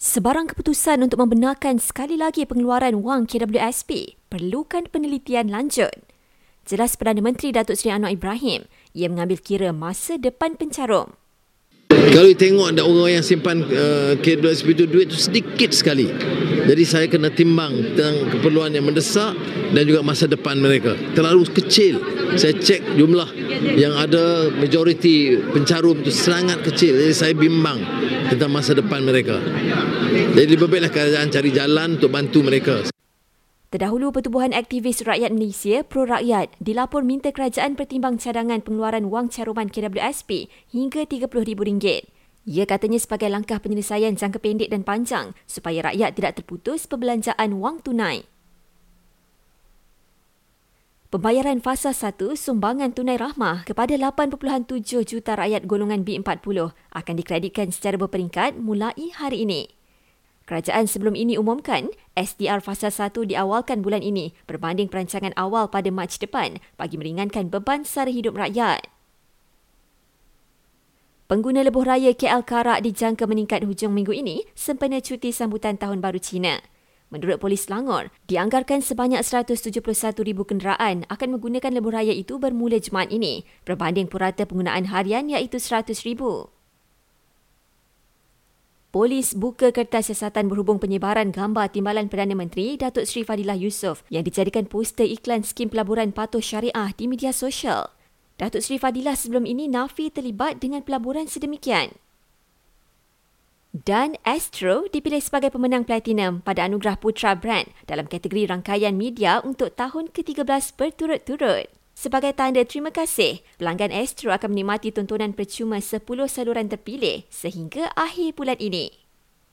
Sebarang keputusan untuk membenarkan sekali lagi pengeluaran wang KWSP perlukan penelitian lanjut. Jelas Perdana Menteri Datuk Seri Anwar Ibrahim, ia mengambil kira masa depan pencarum. Kalau tengok ada orang yang simpan uh, KWSP itu duit itu sedikit sekali. Jadi saya kena timbang tentang keperluan yang mendesak dan juga masa depan mereka. Terlalu kecil. Saya cek jumlah yang ada majoriti pencarum itu sangat kecil. Jadi saya bimbang tentang masa depan mereka. Jadi lebih baiklah kerajaan cari jalan untuk bantu mereka. Terdahulu, Pertubuhan Aktivis Rakyat Malaysia Pro Rakyat dilapor minta kerajaan pertimbang cadangan pengeluaran wang caruman KWSP hingga RM30,000. Ia katanya sebagai langkah penyelesaian jangka pendek dan panjang supaya rakyat tidak terputus perbelanjaan wang tunai. Pembayaran fasa 1 sumbangan tunai rahmah kepada 8.7 juta rakyat golongan B40 akan dikreditkan secara berperingkat mulai hari ini. Kerajaan sebelum ini umumkan SDR fasa 1 diawalkan bulan ini berbanding perancangan awal pada Mac depan bagi meringankan beban sara hidup rakyat. Pengguna lebuh raya KL Karak dijangka meningkat hujung minggu ini sempena cuti sambutan Tahun Baru Cina. Menurut Polis Selangor, dianggarkan sebanyak 171,000 kenderaan akan menggunakan lebuh raya itu bermula Jumaat ini berbanding purata penggunaan harian iaitu 100,000. Polis buka kertas siasatan berhubung penyebaran gambar timbalan Perdana Menteri Datuk Seri Fadilah Yusof yang dijadikan poster iklan skim pelaburan patuh syariah di media sosial. Datuk Seri Fadilah sebelum ini nafi terlibat dengan pelaburan sedemikian. Dan Astro dipilih sebagai pemenang platinum pada Anugerah Putra Brand dalam kategori rangkaian media untuk tahun ke-13 berturut-turut. Sebagai tanda terima kasih, pelanggan Astro akan menikmati tontonan percuma 10 saluran terpilih sehingga akhir bulan ini.